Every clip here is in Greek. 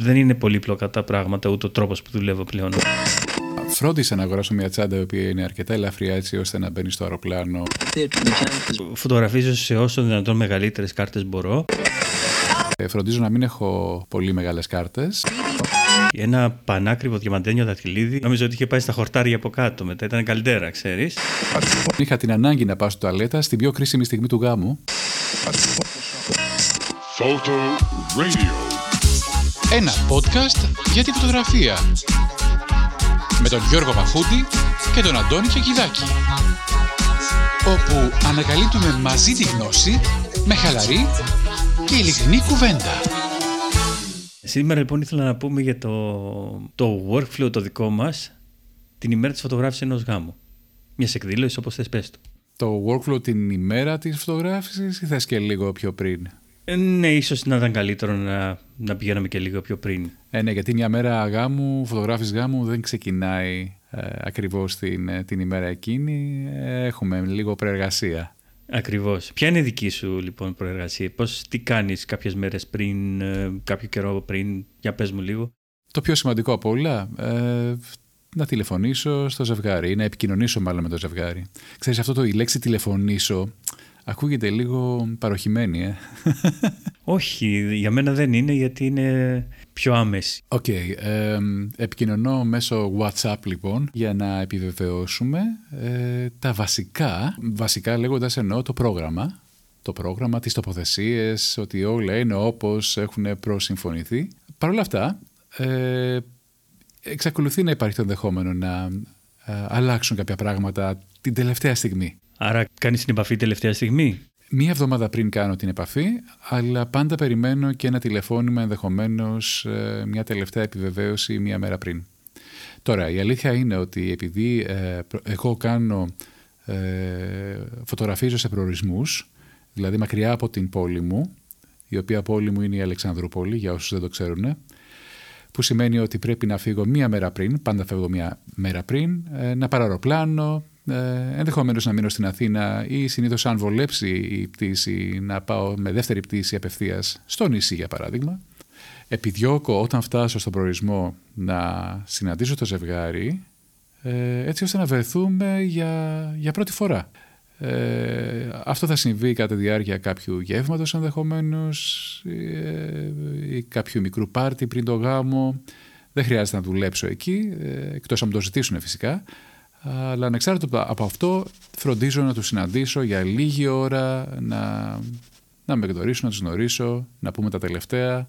Δεν είναι πολύπλοκα τα πράγματα, ούτε ο τρόπος που δουλεύω πλέον. Φρόντισα να αγοράσω μια τσάντα η οποία είναι αρκετά ελαφριά έτσι ώστε να μπαίνει στο αεροπλάνο. Φωτογραφίζω σε όσο δυνατόν μεγαλύτερες κάρτες μπορώ. Ε, φροντίζω να μην έχω πολύ μεγάλες κάρτες. Ένα πανάκριβο διαμαντένιο δαχτυλίδι. Νομίζω ότι είχε πάει στα χορτάρια από κάτω. Μετά ήταν καλύτερα, ξέρεις. Είχα την ανάγκη να πάω στο τουαλέτα στην πιο κρίσιμη στιγμή του γάμου. Photo Radio. Ένα podcast για τη φωτογραφία. Με τον Γιώργο Μαχούτη και τον Αντώνη Κεκιδάκη. Όπου ανακαλύπτουμε μαζί τη γνώση με χαλαρή και ειλικρινή κουβέντα. Σήμερα λοιπόν ήθελα να πούμε για το, το workflow το δικό μας την ημέρα της φωτογράφησης ενός γάμου. Μιας εκδήλωσης όπως θες πες το. Το workflow την ημέρα της φωτογράφησης ή θες και λίγο πιο πριν; Ε, ναι, ίσως να ήταν καλύτερο να, να πηγαίναμε και λίγο πιο πριν. Ε, ναι, γιατί μια μέρα γάμου, φωτογράφης γάμου δεν ξεκινάει ε, ακριβώς την, ε, την ημέρα εκείνη. Ε, έχουμε λίγο προεργασία. Ακριβώς. Ποια είναι η δική σου λοιπόν προεργασία, πώς, τι κάνεις κάποιες μέρες πριν, ε, κάποιο καιρό πριν, για πες μου λίγο. Το πιο σημαντικό από όλα, ε, να τηλεφωνήσω στο ζευγάρι ή να επικοινωνήσω μάλλον με το ζευγάρι. Ξέρεις αυτό το η λέξη τηλεφωνήσω ακούγεται λίγο παρωχημένη, ε. Όχι, για μένα δεν είναι γιατί είναι πιο άμεση. OK, okay, ε, επικοινωνώ μέσω WhatsApp λοιπόν για να επιβεβαιώσουμε ε, τα βασικά, βασικά λέγοντας εννοώ το πρόγραμμα, το πρόγραμμα, τις τοποθεσίες, ότι όλα είναι όπως έχουν προσυμφωνηθεί. Παρ' όλα αυτά, ε, εξακολουθεί να υπάρχει το ενδεχόμενο να ε, αλλάξουν κάποια πράγματα την τελευταία στιγμή. Άρα κάνεις την επαφή τελευταία στιγμή; Μία εβδομάδα πριν κάνω την επαφή, αλλά πάντα περιμένω και ένα τηλεφώνημα ενδεχομένως ε, μια τελευταία επιβεβαίωση μία μέρα πριν. Τώρα, η αλήθεια είναι ότι επειδή ε, εγώ κάνω, ε, φωτογραφίζω σε προορισμούς, δηλαδή μακριά από την πόλη μου, η οποία πόλη μου είναι η Αλεξανδρούπολη, για όσους δεν το ξέρουν, που σημαίνει ότι πρέπει να φύγω μία μέρα πριν, πάντα φεύγω μία μέρα πριν, να πάρω αεροπλάνο, ε, ενδεχομένως να μείνω στην Αθήνα ή συνήθως αν βολέψει η πτήση να πάω με δεύτερη πτήση απευθείας στο νησί για παράδειγμα. Επιδιώκω όταν φτάσω στον προορισμό να συναντήσω το ζευγάρι ε, έτσι ώστε να βρεθούμε για, για πρώτη φορά. Ε, αυτό θα συμβεί κατά τη διάρκεια κάποιου γεύματος ενδεχομένως ε, ή κάποιου μικρού πάρτι πριν το γάμο. Δεν χρειάζεται να δουλέψω εκεί, ε, εκτός αν μου το ζητήσουν φυσικά. Αλλά ανεξάρτητα από αυτό φροντίζω να τους συναντήσω για λίγη ώρα, να, να με γνωρίσω, να τους γνωρίσω, να πούμε τα τελευταία,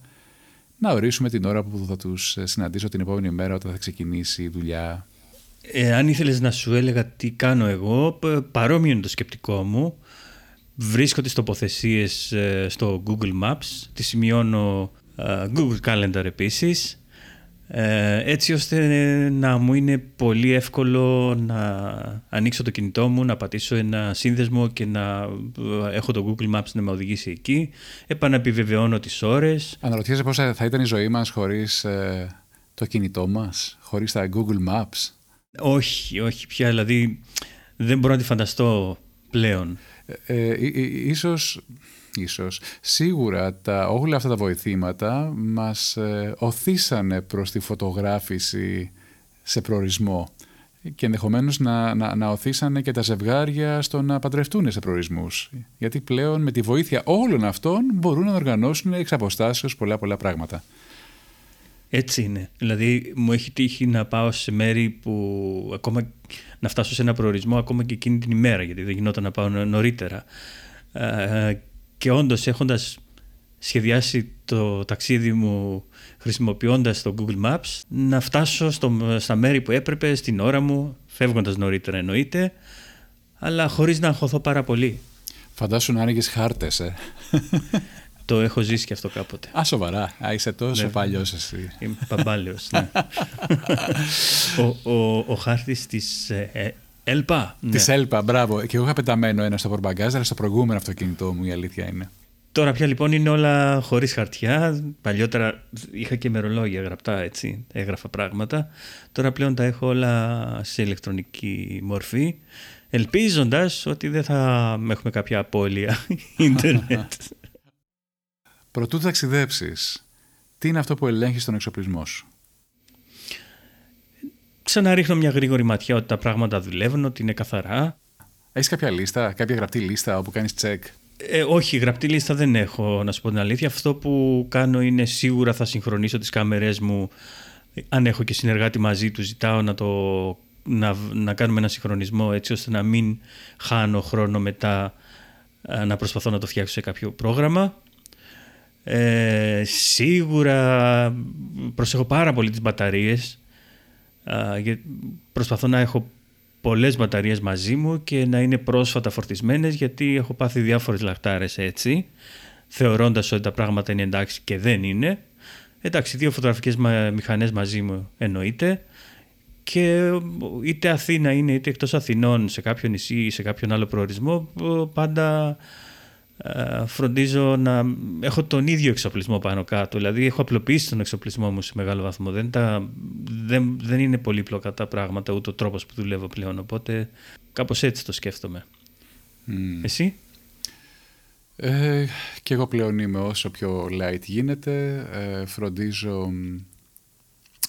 να ορίσουμε την ώρα που θα τους συναντήσω την επόμενη μέρα όταν θα ξεκινήσει η δουλειά. Ε, αν ήθελες να σου έλεγα τι κάνω εγώ, παρόμοιο είναι το σκεπτικό μου. Βρίσκω τις τοποθεσίες ε, στο Google Maps, τις σημειώνω ε, Google Calendar επίσης ε, έτσι ώστε να μου είναι πολύ εύκολο να ανοίξω το κινητό μου, να πατήσω ένα σύνδεσμο και να ε, έχω το Google Maps να με οδηγήσει εκεί. Επαναπιβεβαιώνω τις ώρες. Αναρωτιέσαι πώς θα ήταν η ζωή μας χωρίς ε, το κινητό μας, χωρίς τα Google Maps. Όχι, όχι πια, δηλαδή δεν μπορώ να τη φανταστώ πλέον. Ε, ίσως ίσως. Σίγουρα τα, όλα αυτά τα βοηθήματα μας ε, οθήσανε προς τη φωτογράφηση σε προορισμό και ενδεχομένως να, να, να οθήσανε και τα ζευγάρια στο να παντρευτούν σε προορισμούς. Γιατί πλέον με τη βοήθεια όλων αυτών μπορούν να οργανώσουν εξ αποστάσεως πολλά πολλά πράγματα. Έτσι είναι. Δηλαδή μου έχει τύχει να πάω σε μέρη που ακόμα να φτάσω σε ένα προορισμό ακόμα και εκείνη την ημέρα γιατί δεν γινόταν να πάω νωρίτερα. Ε, και όντως έχοντας σχεδιάσει το ταξίδι μου χρησιμοποιώντας το Google Maps να φτάσω στο, στα μέρη που έπρεπε στην ώρα μου, φεύγοντας νωρίτερα εννοείται, αλλά χωρίς να αγχωθώ πάρα πολύ. Φαντάσου να άνοιγες χάρτες, ε. Το έχω ζήσει και αυτό κάποτε. Α, σοβαρά. Α, είσαι τόσο ναι, παλιός εσύ. Είμαι παμπάλαιος, ναι. ο, ο, ο χάρτης της ε, ε Έλπα; Ναι. Της Έλπα, μπράβο. Και εγώ είχα πεταμένο ένα στο πορμπαγκάζ, αλλά στο προηγούμενο αυτοκίνητό μου η αλήθεια είναι. Τώρα πια λοιπόν είναι όλα χωρίς χαρτιά. Παλιότερα είχα και μερολόγια γραπτά έτσι, έγραφα πράγματα. Τώρα πλέον τα έχω όλα σε ηλεκτρονική μορφή. Ελπίζοντας ότι δεν θα έχουμε κάποια απώλεια ίντερνετ. Προτού ταξιδέψεις, τι είναι αυτό που ελέγχεις στον εξοπλισμό σου; Ξαναρίχνω μια γρήγορη ματιά ότι τα πράγματα δουλεύουν, ότι είναι καθαρά. Έχεις κάποια λίστα, κάποια γραπτή λίστα όπου κάνεις check. Ε, όχι, γραπτή λίστα δεν έχω, να σου πω την αλήθεια. Αυτό που κάνω είναι σίγουρα θα συγχρονίσω τις κάμερές μου. Αν έχω και συνεργάτη μαζί του, ζητάω να, το, να, να κάνουμε ένα συγχρονισμό έτσι ώστε να μην χάνω χρόνο μετά ε, να προσπαθώ να το φτιάξω σε κάποιο πρόγραμμα. Ε, σίγουρα προσέχω πάρα πολύ τις μπαταρίες. Ε, προσπαθώ να έχω πολλές μπαταρίες μαζί μου και να είναι πρόσφατα φορτισμένες γιατί έχω πάθει διάφορες λαχτάρες έτσι θεωρώντας ότι τα πράγματα είναι εντάξει και δεν είναι. Εντάξει, δύο φωτογραφικές μηχανές μαζί μου εννοείται και είτε Αθήνα είναι είτε εκτός Αθηνών σε κάποιο νησί ή σε κάποιον άλλο προορισμό πάντα ε, φροντίζω να έχω τον ίδιο εξοπλισμό πάνω κάτω. Δηλαδή έχω απλοποιήσει τον εξοπλισμό μου σε μεγάλο βαθμό. Δεν, τα, δεν, δεν είναι πολύπλοκα τα πράγματα ούτε ο τρόπος που δουλεύω πλέον. Οπότε κάπως έτσι το σκέφτομαι. Εσύ; Ε, και εγώ πλέον είμαι όσο πιο light γίνεται. Ε, φροντίζω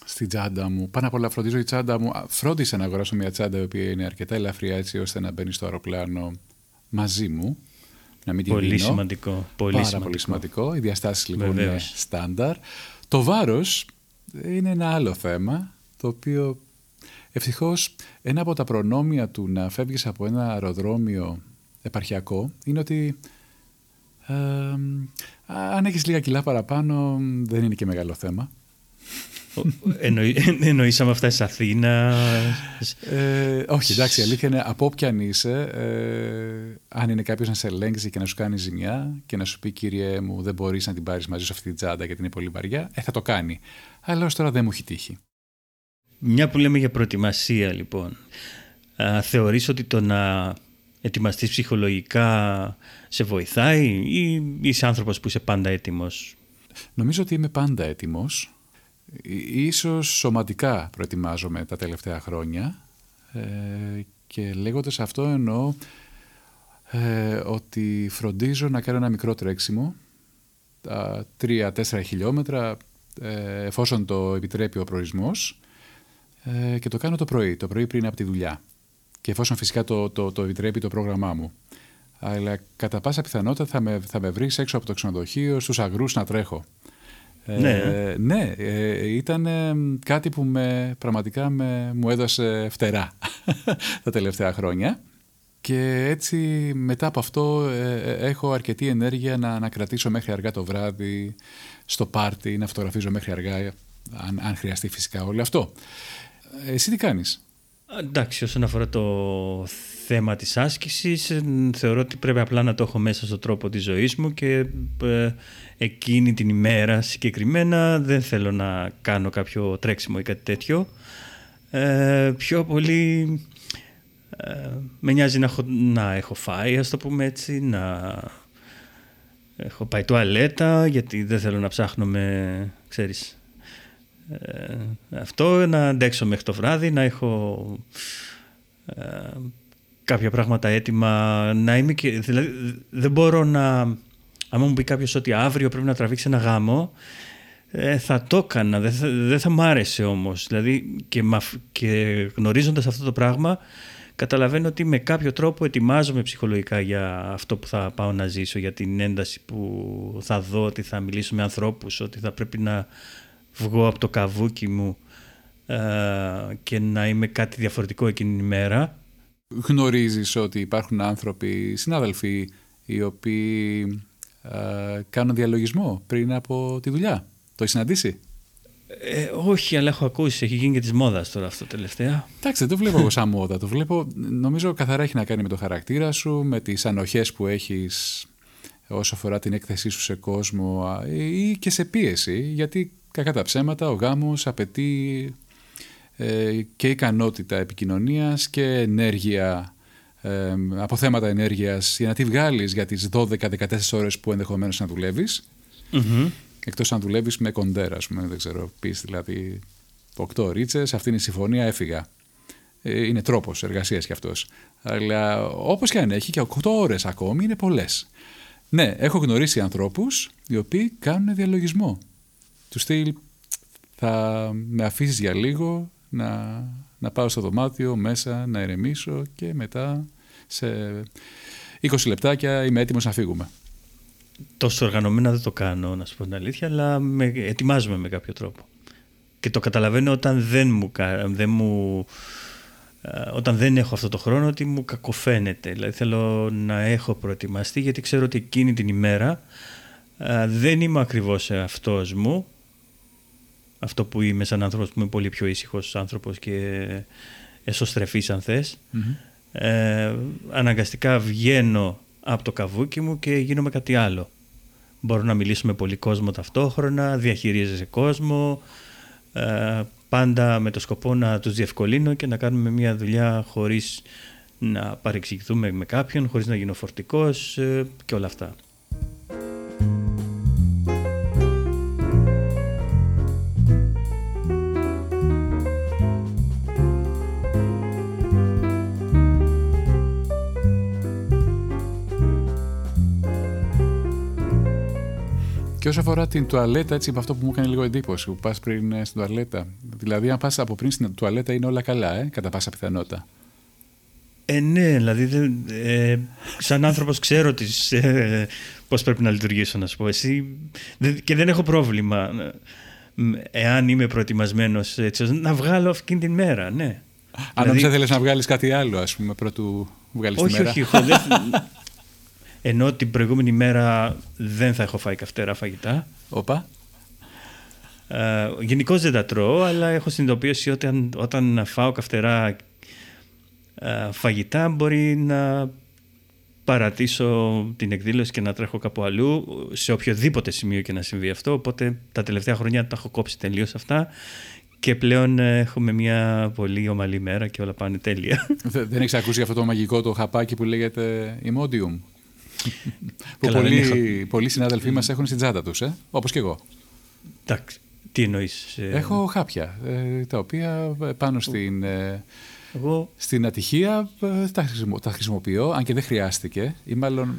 στη τσάντα μου. Πάνω απ' όλα φροντίζω η τσάντα μου. Φρόντισα να αγοράσω μια τσάντα η οποία είναι αρκετά ελαφριά έτσι ώστε να μπαίνει στο αεροπλάνο μαζί μου. Να μην πολύ δίνω. σημαντικό. Πολύ Πάρα σημαντικό. πολύ σημαντικό. Οι διαστάσεις λοιπόν Βεβαίως. είναι στάνταρ. Το βάρος είναι ένα άλλο θέμα το οποίο ευτυχώς ένα από τα προνόμια του να φεύγεις από ένα αεροδρόμιο επαρχιακό είναι ότι ε, αν έχεις λίγα κιλά παραπάνω δεν είναι και μεγάλο θέμα. Εννοεί, εννοήσαμε αυτά σε Αθήνας. Ε, όχι, εντάξει, η αλήθεια είναι από όποιαν είσαι, ε, αν είναι κάποιος να σε ελέγξει και να σου κάνει ζημιά και να σου πει κύριε μου δεν μπορείς να την πάρεις μαζί σου αυτή την τσάντα γιατί είναι πολύ βαριά, ε, θα το κάνει. Αλλά ως τώρα δεν μου έχει τύχει. Μια που λέμε για προετοιμασία λοιπόν. Α, θεωρείς ότι το να ετοιμαστείς ψυχολογικά σε βοηθάει ή είσαι άνθρωπος που είσαι πάντα έτοιμος; Νομίζω ότι είμαι πάντα έτοιμος. Ί- Ίσως σωματικά προετοιμάζομαι τα τελευταία χρόνια ε, και λέγοντας αυτό εννοώ ε, ότι φροντίζω να κάνω ένα μικρό τρέξιμο τα 3-4 χιλιόμετρα ε, εφόσον το επιτρέπει ο προορισμός ε, και το κάνω το πρωί, το πρωί πριν από τη δουλειά και εφόσον φυσικά το, το, το επιτρέπει το πρόγραμμά μου. Αλλά κατά πάσα πιθανότητα θα με, θα με βρεις έξω από το ξενοδοχείο στους αγρούς να τρέχω. Ναι. Ε, ναι, ε, ήταν ε, κάτι που με, πραγματικά με, μου έδωσε φτερά τα τελευταία χρόνια. Και έτσι μετά από αυτό ε, ε, έχω αρκετή ενέργεια να, να κρατήσω μέχρι αργά το βράδυ στο πάρτι, να φωτογραφίζω μέχρι αργά, αν, αν χρειαστεί φυσικά όλο αυτό. Ε, Εσύ τι κάνεις; Εντάξει, όσον αφορά το θέμα της άσκησης, ε, θεωρώ ότι πρέπει απλά να το έχω μέσα στον τρόπο της ζωής μου και ε, εκείνη την ημέρα συγκεκριμένα δεν θέλω να κάνω κάποιο τρέξιμο ή κάτι τέτοιο. Ε, πιο πολύ ε, με νοιάζει να έχω, να έχω φάει, ας το πούμε έτσι, να έχω πάει τουαλέτα, γιατί δεν θέλω να ψάχνω με, ξέρεις, ε, αυτό, να αντέξω μέχρι το βράδυ, να έχω ε, κάποια πράγματα έτοιμα, να είμαι και, δηλαδή δεν μπορώ να, άμα μου πει κάποιος ότι αύριο πρέπει να τραβήξει ένα γάμο, ε, θα το έκανα, δεν θα, δεν θα μ' άρεσε όμως. Δηλαδή και, μαφ- και γνωρίζοντας αυτό το πράγμα, καταλαβαίνω ότι με κάποιο τρόπο ετοιμάζομαι ψυχολογικά για αυτό που θα πάω να ζήσω, για την ένταση που θα δω, ότι θα μιλήσω με ανθρώπους, ότι θα πρέπει να βγω από το καβούκι μου ε, και να είμαι κάτι διαφορετικό εκείνη την ημέρα. Γνωρίζεις ότι υπάρχουν άνθρωποι, συνάδελφοι, οι οποίοι ε, κάνουν διαλογισμό πριν από τη δουλειά; Το έχεις συναντήσει; Ε, όχι, αλλά έχω ακούσει, έχει γίνει και της μόδας τώρα αυτό τελευταία. Εντάξει, δεν το βλέπω εγώ σαν μόδα. Το βλέπω, νομίζω καθαρά έχει να κάνει με το χαρακτήρα σου, με τις ανοχές που έχεις όσο αφορά την έκθεσή σου σε κόσμο α, ή και σε πίεση, γιατί κακά τα ψέματα ο γάμος απαιτεί ε, και ικανότητα επικοινωνίας και ενέργεια, ε, από θέματα ενέργειας για να τη βγάλεις για τις 12-14 ώρες που ενδεχομένως να δουλεύεις. Μμμ. Εκτός αν δουλεύεις με κοντέρα, ας πούμε, δεν ξέρω, πεις δηλαδή 8 ρίτσες, αυτή είναι η συμφωνία, έφυγα. Ε, είναι τρόπος εργασίας κι αυτός. Αλλά όπως και αν έχει και 8 ώρες ακόμη είναι πολλές. Ναι, έχω γνωρίσει ανθρώπους οι οποίοι κάνουν διαλογισμό. Τους στυλ θα με αφήσεις για λίγο να, να πάω στο δωμάτιο μέσα, να ερεμήσω και μετά σε 20 λεπτάκια είμαι έτοιμος να φύγουμε. Τόσο οργανωμένα δεν το κάνω, να σου πω την αλήθεια, αλλά με, ετοιμάζομαι με κάποιο τρόπο. Και το καταλαβαίνω όταν δεν μου, δεν μου ε, όταν δεν έχω αυτό το χρόνο ότι μου κακοφαίνεται. Δηλαδή θέλω να έχω προετοιμαστεί γιατί ξέρω ότι εκείνη την ημέρα ε, δεν είμαι ακριβώς αυτός μου. Αυτό που είμαι σαν άνθρωπος που είμαι πολύ πιο ήσυχος άνθρωπος και εσωστρεφής αν θες. Ε, αναγκαστικά βγαίνω από το καβούκι μου και γίνομαι κάτι άλλο. Μπορώ να μιλήσω με πολύ κόσμο ταυτόχρονα, διαχειρίζεσαι κόσμο, ε, πάντα με το σκοπό να τους διευκολύνω και να κάνουμε μια δουλειά χωρίς να παρεξηγηθούμε με κάποιον, χωρίς να γίνω φορτικός ε, και όλα αυτά. Όσο αφορά την τουαλέτα, έτσι, αυτό που μου έκανε λίγο εντύπωση, που πας πριν ε, στην τουαλέτα. Δηλαδή, αν πας από πριν στην τουαλέτα, είναι όλα καλά, ε, κατά πάσα πιθανότητα. Ε, ναι, δηλαδή, ε, σαν άνθρωπος ξέρω τις, ε, πώς πρέπει να λειτουργήσω, να σου πω. Εσύ, και δεν έχω πρόβλημα ε, εάν είμαι προετοιμασμένος έτσι, να βγάλω αυτήν την μέρα, ναι. Αν δηλαδή... δεν θέλεις να βγάλεις κάτι άλλο, ας πούμε, πρωτού βγάλεις όχι, τη μέρα. Όχι, όχι, ενώ την προηγούμενη μέρα δεν θα έχω φάει καυτέρα φαγητά. Οπα. Ε, Γενικώς δεν τα τρώω, αλλά έχω συνειδητοποιήσει ότι όταν, όταν φάω καυτερά ε, φαγητά μπορεί να παρατήσω την εκδήλωση και να τρέχω κάπου αλλού σε οποιοδήποτε σημείο και να συμβεί αυτό οπότε τα τελευταία χρόνια τα έχω κόψει τελείως αυτά και πλέον έχουμε μια πολύ ομαλή μέρα και όλα πάνε τέλεια. Δεν έχεις ακούσει αυτό το μαγικό το χαπάκι που λέγεται Imodium; Που πολλοί, πολλοί συνάδελφοί μας έχουν στην τσάντα τους, ε; όπως και εγώ. Εντάξει, τι εννοείς. Ε... Έχω χάπια, ε, τα οποία ε, πάνω στην, ε, εγώ... στην ατυχία ε, τα, τα χρησιμοποιώ, αν και δεν χρειάστηκε, ή μάλλον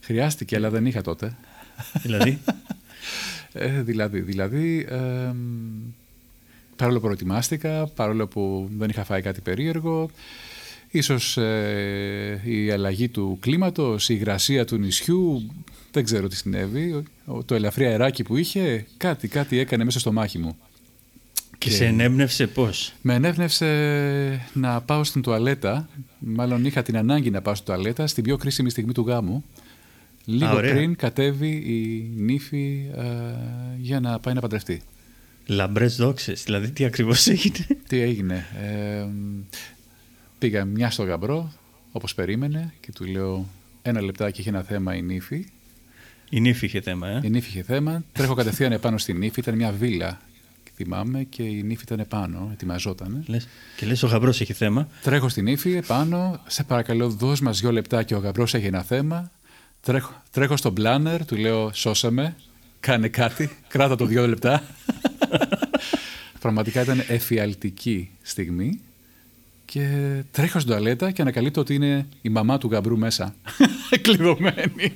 χρειάστηκε, αλλά δεν είχα τότε. Δηλαδή; δηλαδή, δηλαδή παρόλο που προετοιμάστηκα, παρόλο που δεν είχα φάει κάτι περίεργο, Ίσως ε, η αλλαγή του κλίματος, η υγρασία του νησιού, δεν ξέρω τι συνέβη. Το ελαφρύ αεράκι που είχε, κάτι, κάτι έκανε μέσα στο μάχη μου. Και, σε ενέπνευσε πώς; Με ενέπνευσε να πάω στην τουαλέτα. Μάλλον είχα την ανάγκη να πάω στην τουαλέτα στην πιο κρίσιμη στιγμή του γάμου. Λίγο πριν κατέβει η νύφη ε, για να πάει να παντρευτεί. Λαμπρές δόξες, δηλαδή τι ακριβώς έγινε; Τι έγινε; Ε, Πήγα μια στο γαμπρό, όπως περίμενε, και του λέω ένα λεπτάκι είχε ένα θέμα η νύφη. Η νύφη είχε θέμα, ε; Η νύφη είχε θέμα. Τρέχω κατευθείαν επάνω στη νύφη, ήταν μια βίλα. Θυμάμαι και η νύφη ήταν επάνω, ετοιμαζόταν. Λες, και λες ο γαμπρός έχει θέμα. Τρέχω στη νύφη επάνω, σε παρακαλώ δώσ' μας δυο λεπτά ο γαμπρός έχει ένα θέμα. Τρέχω, τρέχω στον πλάνερ, του λέω σώσαμε, κάνε κάτι, κράτα το δυο λεπτά. Πραγματικά ήταν εφιαλτική στιγμή. Και τρέχω στην τουαλέτα και ανακαλύπτω ότι είναι η μαμά του γαμπρού μέσα. Κλειδωμένη.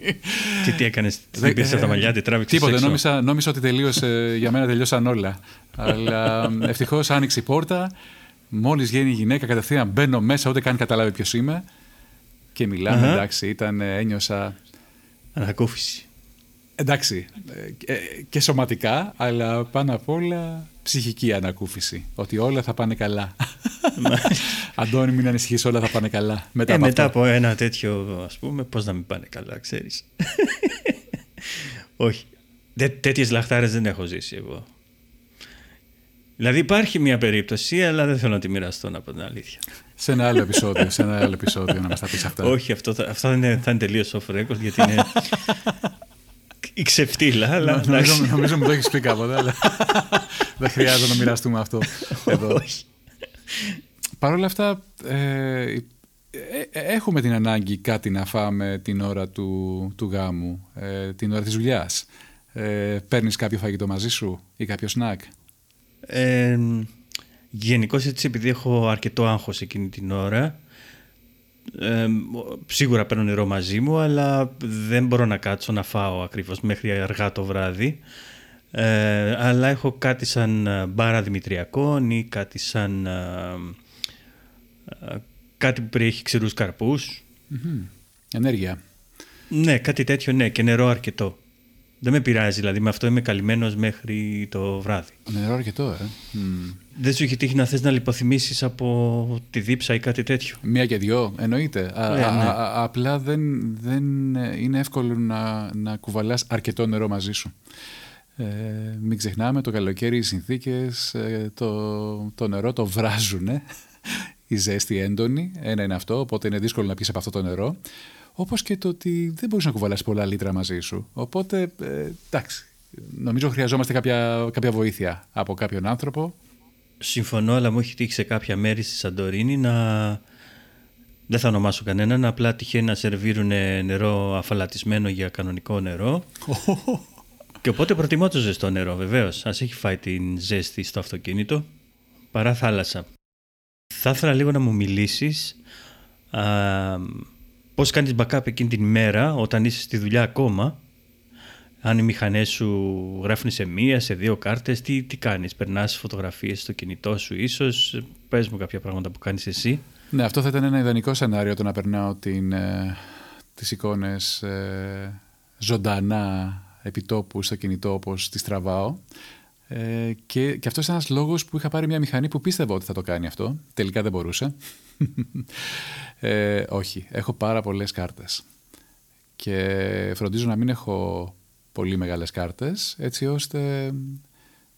Και τι έκανες, την πήρε από τα μαλλιά, την τράβηξες. Τίποτε, νόμιζα, νόμιζα ότι τελείωσε, για μένα τελειώσαν όλα. Αλλά ευτυχώς άνοιξε η πόρτα. Μόλις βγαίνει η γυναίκα, κατευθείαν μπαίνω μέσα, ούτε καν καταλάβει ποιος είμαι. Και μιλάμε, uh-huh. εντάξει, ήταν, ένιωσα. Ανακούφιση. Εντάξει, ε, και σωματικά, αλλά πάνω απ' όλα ψυχική ανακούφιση. Ότι όλα θα πάνε καλά. Αντώνη, μην ανησυχείς, όλα θα πάνε καλά. Μετά, ε, από, μετά από ένα τέτοιο, ας πούμε, πώς να μην πάνε καλά, ξέρεις. Όχι. Τέ, τέτοιες λαχτάρες δεν έχω ζήσει εγώ. Δηλαδή υπάρχει μια περίπτωση, αλλά δεν θέλω να τη μοιραστώ να πω την αλήθεια. Σε ένα άλλο επεισόδιο, σε ένα άλλο επεισόδιο να μας τα πεις αυτά. Όχι, αυτό, αυτό θα είναι, θα είναι τελείως off record, γιατί είναι η ξεφτύλα. Αλλά, νομίζω, νομίζω μου το έχεις πει κάποτε, αλλά δεν χρειάζεται να μοιραστούμε αυτό εδώ. Παρ' όλα αυτά, ε, ε, ε, έχουμε την ανάγκη κάτι να φάμε την ώρα του, του γάμου, ε, την ώρα της δουλειάς. Ε, παίρνεις κάποιο φαγητό μαζί σου ή κάποιο σνακ. Ε, Γενικώς έτσι επειδή έχω αρκετό άγχος εκείνη την ώρα ε, σίγουρα παίρνω νερό μαζί μου αλλά δεν μπορώ να κάτσω να φάω ακριβώς μέχρι αργά το βράδυ Ε, αλλά έχω κάτι σαν ε, μπάρα δημητριακών ή κάτι σαν ε, ε, κάτι που περιέχει ξηρούς καρπούς. Ενέργεια. Ναι, κάτι τέτοιο ναι και νερό αρκετό. Δεν με πειράζει, δηλαδή με αυτό είμαι καλυμμένος μέχρι το βράδυ. Νερό αρκετό, ε. Μμ. Δεν σου έχει τύχει να θες να λιποθυμήσεις από τη δίψα ή κάτι τέτοιο; Μία και δυο, εννοείται. Α, Ναι, α- ναι. α- απλά δεν, δεν ε, είναι εύκολο να, να κουβαλάς αρκετό νερό μαζί σου. Ε, μην ξεχνάμε, το καλοκαίρι οι συνθήκες, ε, το, το νερό το βράζουν. Η ζέστη έντονη, ένα είναι αυτό, οπότε είναι δύσκολο να πεις από αυτό το νερό. Όπως και το ότι δεν μπορείς να κουβαλάς πολλά λίτρα μαζί σου. Οπότε, ε, εντάξει, νομίζω χρειαζόμαστε κάποια, κάποια βοήθεια από κάποιον άνθρωπο. Συμφωνώ, αλλά μου έχει τύχει σε κάποια μέρη στη Σαντορίνη να. Δεν θα ονομάσω κανέναν, απλά τυχαίνει να σερβίρουν νερό αφαλατισμένο για κανονικό νερό. και οπότε προτιμώ το ζεστό νερό, βεβαίως. Α έχει φάει την ζέστη στο αυτοκίνητο παρά θάλασσα. Θα ήθελα λίγο να μου μιλήσεις πώς κάνεις backup εκείνη την ημέρα όταν είσαι στη δουλειά ακόμα; Αν οι μηχανές σου γράφουν σε μία, σε δύο κάρτες, τι, τι κάνεις, περνάς φωτογραφίες στο κινητό σου ίσως, πες μου κάποια πράγματα που κάνεις εσύ. Ναι, αυτό θα ήταν ένα ιδανικό σενάριο το να περνάω την, ε, τις εικόνες ε, ζωντανά επιτόπου στο κινητό όπως τις τραβάω. Ε, και, και αυτός είναι ένας λόγος που είχα πάρει μια μηχανή που πίστευα ότι θα το κάνει αυτό. Τελικά δεν μπορούσε. Ε, όχι, έχω πάρα πολλές κάρτες. Και φροντίζω να μην έχω πολύ μεγάλες κάρτες, έτσι ώστε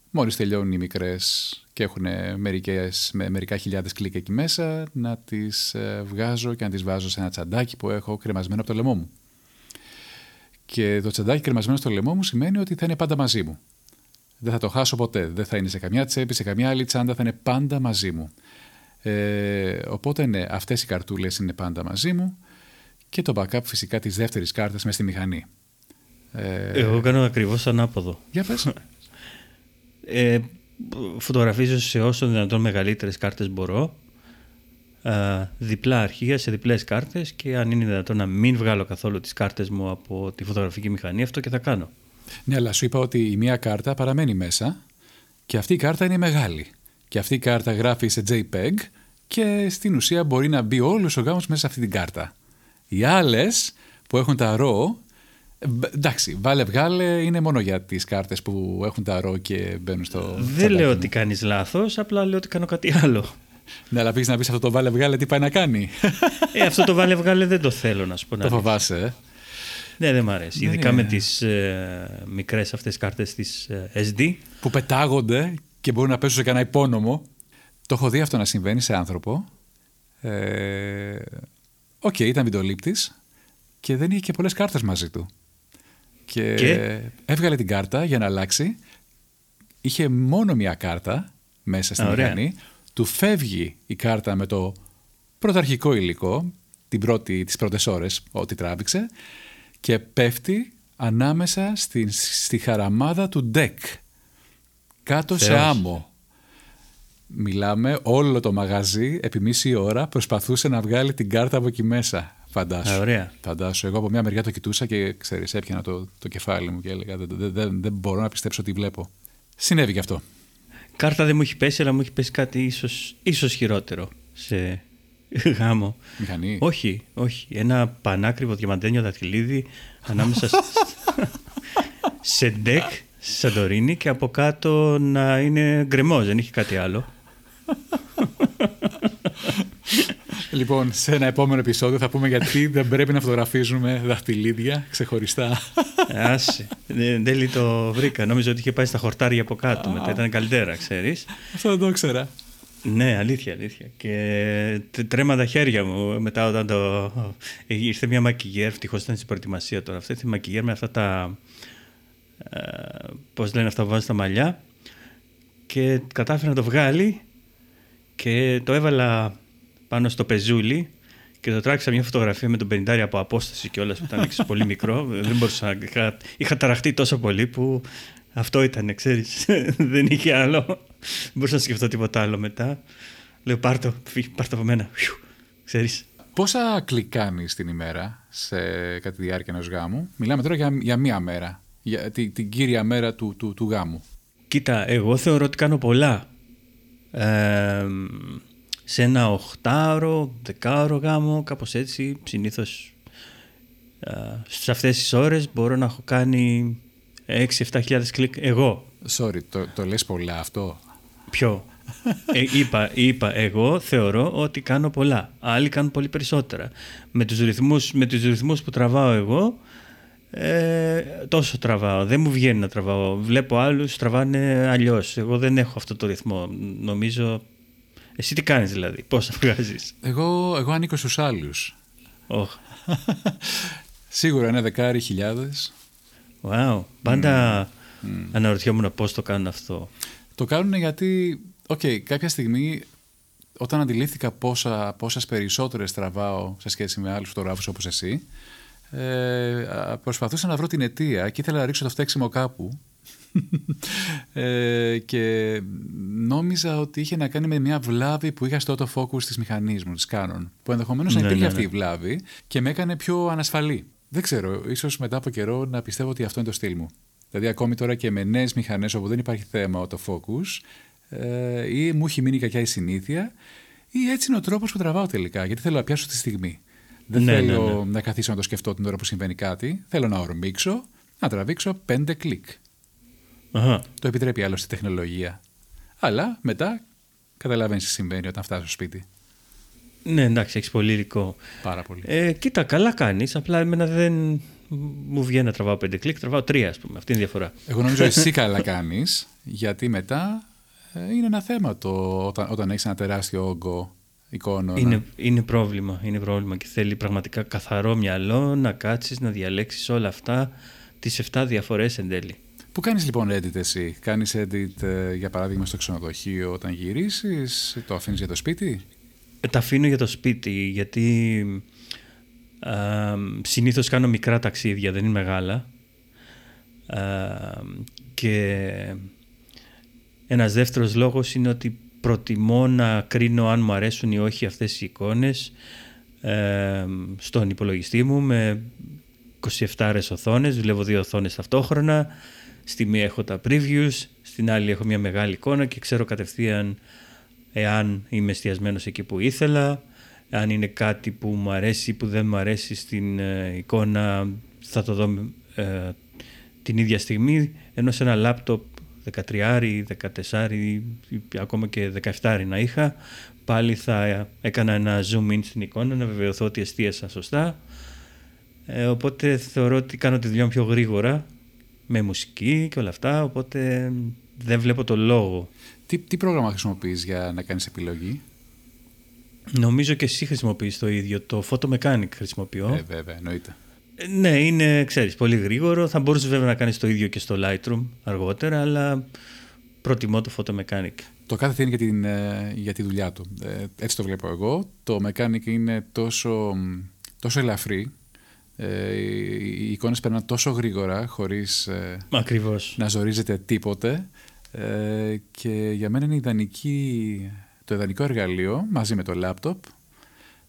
μόλις τελειώνουν οι μικρές και έχουν μερικές, με μερικά χιλιάδες κλικ εκεί μέσα, να τις ε, βγάζω και να τις βάζω σε ένα τσαντάκι που έχω κρεμασμένο από το λαιμό μου. Και το τσαντάκι κρεμασμένο στο λαιμό μου σημαίνει ότι θα είναι πάντα μαζί μου. Δεν θα το χάσω ποτέ. Δεν θα είναι σε καμιά τσέπη, σε καμιά άλλη τσάντα, θα είναι πάντα μαζί μου. Ε, οπότε ναι, αυτές οι καρτούλες είναι πάντα μαζί μου και το backup φυσικά της δεύτερης κάρτας μέσα στη μηχανή. Ε, Εγώ κάνω ακριβώς ανάποδο. Για πες. Ε, φωτογραφίζω σε όσο δυνατόν μεγαλύτερες κάρτες μπορώ, α, διπλά αρχεία σε διπλές κάρτες και αν είναι δυνατόν να μην βγάλω καθόλου τις κάρτες μου από τη φωτογραφική μηχανή, αυτό και θα κάνω. Ναι, αλλά σου είπα ότι η μία κάρτα παραμένει μέσα και αυτή η κάρτα είναι μεγάλη. Και αυτή η κάρτα γράφει σε JPEG και στην ουσία μπορεί να μπει όλος ο γάμος μέσα σε αυτή την κάρτα. Οι άλλες που έχουν τα RAW, ε, μπ- εντάξει, βάλε βγάλε είναι μόνο για τις κάρτες που έχουν τα RAW και μπαίνουν στο Δεν τσαντάκι λέω μου. ότι κάνεις λάθος, απλά λέω ότι κάνω κάτι άλλο. Ναι, αλλά πήγες να πεις αυτό το βάλε βγάλε τι πάει να κάνει. Ε, αυτό το βάλε βγάλε δεν το θέλω να σου πω. να το δεις. φοβάσαι, ε. Ναι, δεν μ' αρέσει. Δεν Ειδικά είναι. με τις ε, μικρές αυτές κάρτες της ε, SD. που πετάγονται και μπορούν να πέσουν σε κανένα υπόνομο. Το έχω δει αυτό να συμβαίνει σε άνθρωπο. Ε, Οκ, ήταν βιντεολήπτης και δεν είχε και πολλές κάρτες μαζί του. Και, Και; έβγαλε την κάρτα για να αλλάξει. Είχε μόνο μία κάρτα μέσα στην Α, ωραία. μηχανή. Του φεύγει η κάρτα με το πρωταρχικό υλικό, την πρώτη, τις πρώτες ώρες, ό,τι τράβηξε, και πέφτει ανάμεσα στη, στη χαραμάδα του deck, κάτω σε Θεός. άμμο. Μιλάμε, όλο το μαγαζί επί μισή ώρα προσπαθούσε να βγάλει την κάρτα από εκεί μέσα. Φαντάσου. Α, ωραία. Φαντάσου. Εγώ από μια μεριά το κοιτούσα και ξέρεις, έπιανα το, το κεφάλι μου και έλεγα δεν, δεν, δεν, δεν μπορώ να πιστέψω τι βλέπω. Συνέβη και αυτό. Κάρτα δεν μου έχει πέσει, αλλά μου έχει πέσει κάτι ίσως, ίσως χειρότερο σε γάμο. Μηχανή. Όχι, όχι. Ένα πανάκριβο διαμαντένιο δαχτυλίδι ανάμεσα σ- σε ντεκ, σε Σαντορίνη και από κάτω να είναι γκρεμό, δεν έχει κάτι άλλο. Λοιπόν, σε ένα επόμενο επεισόδιο θα πούμε γιατί δεν πρέπει να φωτογραφίζουμε δαχτυλίδια ξεχωριστά. Άσε. Δεν τέλει το βρήκα. Νόμιζα ότι είχε πάει στα χορτάρια από κάτω. Μετά ήταν καλύτερα, ξέρεις. Αυτό δεν το ήξερα. Ναι, αλήθεια, αλήθεια. Και τ- τρέμα τα χέρια μου μετά όταν το. Ήρθε μια μακιγέρ, ευτυχώς ήταν στην προετοιμασία τώρα. Αυτή τη μακιγέρ με αυτά τα. Ε, Πώς λένε αυτά που βάζει στα μαλλιά. Και κατάφερε να το βγάλει και το έβαλα πάνω στο πεζούλι και το τράξα μια φωτογραφία με τον πενιντάρι από απόσταση και όλα που ήταν ξέρεις, πολύ μικρό. Δεν μπορούσα να. Είχα, είχα ταραχτεί τόσο πολύ που αυτό ήταν, ξέρεις. Δεν είχε άλλο. Δεν μπορούσα να σκεφτώ τίποτα άλλο μετά. Λέω πάρ' το, φύγε, πάρ' το από μένα. Φιου, Ξέρεις. Πόσα κλικ κάνεις την ημέρα σε, κατά τη διάρκεια ενός γάμου; Μιλάμε τώρα για, για μία μέρα. για την, την κύρια μέρα του, του, του γάμου. Κοίτα, εγώ θεωρώ ότι κάνω πολλά. Ε, σε ένα οχτάωρο, δεκάωρο γάμο, κάπως έτσι, συνήθως ε, σε αυτές τις ώρες μπορώ να έχω κάνει 6-7 χιλιάδες κλικ εγώ. Sorry, το, το λες πολλά αυτό; Ποιο; Ε, είπα, είπα, εγώ θεωρώ ότι κάνω πολλά. Άλλοι κάνουν πολύ περισσότερα. Με τους ρυθμούς, με τους ρυθμούς που τραβάω εγώ, ε, τόσο τραβάω. Δεν μου βγαίνει να τραβάω. Βλέπω άλλους τραβάνε αλλιώς. Εγώ δεν έχω αυτό το ρυθμό. Νομίζω... Εσύ τι κάνεις δηλαδή, πόσα βγάζεις; Εγώ, εγώ ανήκω στους άλλους. Oh. Σίγουρα είναι δεκάρι χιλιάδες. Wow. Πάντα αναρωτιόμουν πώς το κάνουν αυτό. Το κάνουν γιατί, οκ, κάποια στιγμή όταν αντιλήφθηκα πόσα, πόσες περισσότερες τραβάω σε σχέση με άλλους φωτογράφους όπως εσύ, ε, α, προσπαθούσα να βρω την αιτία και ήθελα να ρίξω το φταίξιμο κάπου ε, και νόμιζα ότι είχε να κάνει με μια βλάβη που είχα στο autofocus της μηχανής μου, της Canon, που ενδεχομένως να Ναι, υπήρχε ναι, αυτή η ναι. βλάβη και με έκανε πιο ανασφαλή. Δεν ξέρω, ίσως μετά από καιρό να πιστεύω ότι αυτό είναι το στυλ μου. Δηλαδή ακόμη τώρα και με νέες μηχανές όπου δεν υπάρχει θέμα autofocus ε, ή μου έχει μείνει κακιά η συνήθεια ή έτσι είναι ο τρόπος που τραβάω τελικά, γιατί θέλω να πιάσω τη στιγμή. Δεν Ναι, θέλω ναι, ναι. να καθίσω να το σκεφτώ την ώρα που συμβαίνει κάτι. Θέλω να ορμήξω, να τραβήξω πέντε κλικ. Αχα. Το επιτρέπει άλλωστε η τεχνολογία. Αλλά μετά καταλαβαίνεις τι συμβαίνει όταν φτάσεις στο σπίτι. Ναι, εντάξει, έχεις πολύ υλικό. Πάρα πολύ. Ε, κοίτα, καλά κάνεις. Απλά εμένα δεν μου βγαίνει να τραβάω πέντε κλικ, τραβάω τρία, ας πούμε. Αυτή είναι η διαφορά. Εγώ νομίζω εσύ καλά κάνεις, γιατί μετά ε, είναι ένα θέμα το όταν, όταν έχεις ένα τεράστιο όγκο εικόνων. Είναι, είναι πρόβλημα, είναι πρόβλημα και θέλει πραγματικά καθαρό μυαλό να κάτσεις, να διαλέξεις όλα αυτά τις 7 διαφορές εν τέλει. Πού κάνεις λοιπόν edit εσύ, κάνεις edit ε, για παράδειγμα στο ξενοδοχείο όταν γυρίσεις, το αφήνεις για το σπίτι; Ε, τα αφήνω για το σπίτι γιατί α, συνήθως κάνω μικρά ταξίδια, δεν είναι μεγάλα. Α, και ένας δεύτερος λόγος είναι ότι προτιμώ να κρίνω αν μου αρέσουν ή όχι αυτές οι εικόνες ε, στον υπολογιστή μου με 27 οθόνες, δουλεύω δύο οθόνες ταυτόχρονα, στη μία έχω τα previews, στην άλλη έχω μια μεγάλη εικόνα και ξέρω κατευθείαν εάν είμαι εστιασμένος εκεί που ήθελα, αν είναι κάτι που μου αρέσει ή που δεν μου αρέσει στην ε, εικόνα θα το δω ε, την ίδια στιγμή, ενώ σε ένα λάπτοπ 13, 14 ή ακόμα και 17 να είχα, πάλι θα έκανα ένα zoom in στην εικόνα να βεβαιωθώ ότι εστίασα σωστά. Ε, οπότε θεωρώ ότι κάνω τη δουλειά μου πιο γρήγορα με μουσική και όλα αυτά, οπότε δεν βλέπω το λόγο. Τι, τι πρόγραμμα χρησιμοποιείς για να κάνεις επιλογή; Νομίζω και εσύ χρησιμοποιείς το ίδιο, το Photo Mechanic χρησιμοποιώ. Ε, βέβαια, εννοείται. Ε, ναι, είναι, ξέρεις, πολύ γρήγορο. Θα μπορούσες βέβαια να κάνεις το ίδιο και στο Lightroom αργότερα, αλλά προτιμώ το Photo Mechanic. Το κάθε τι είναι για, την, ε, για τη δουλειά του. Ε, έτσι το βλέπω εγώ. Το Mechanic είναι τόσο, τόσο ελαφρύ. Ε, οι εικόνες περνάνε τόσο γρήγορα χωρίς ε, Ακριβώς. να ζορίζεται τίποτε. Ε, και για μένα είναι ιδανική, το ιδανικό εργαλείο μαζί με το λάπτοπ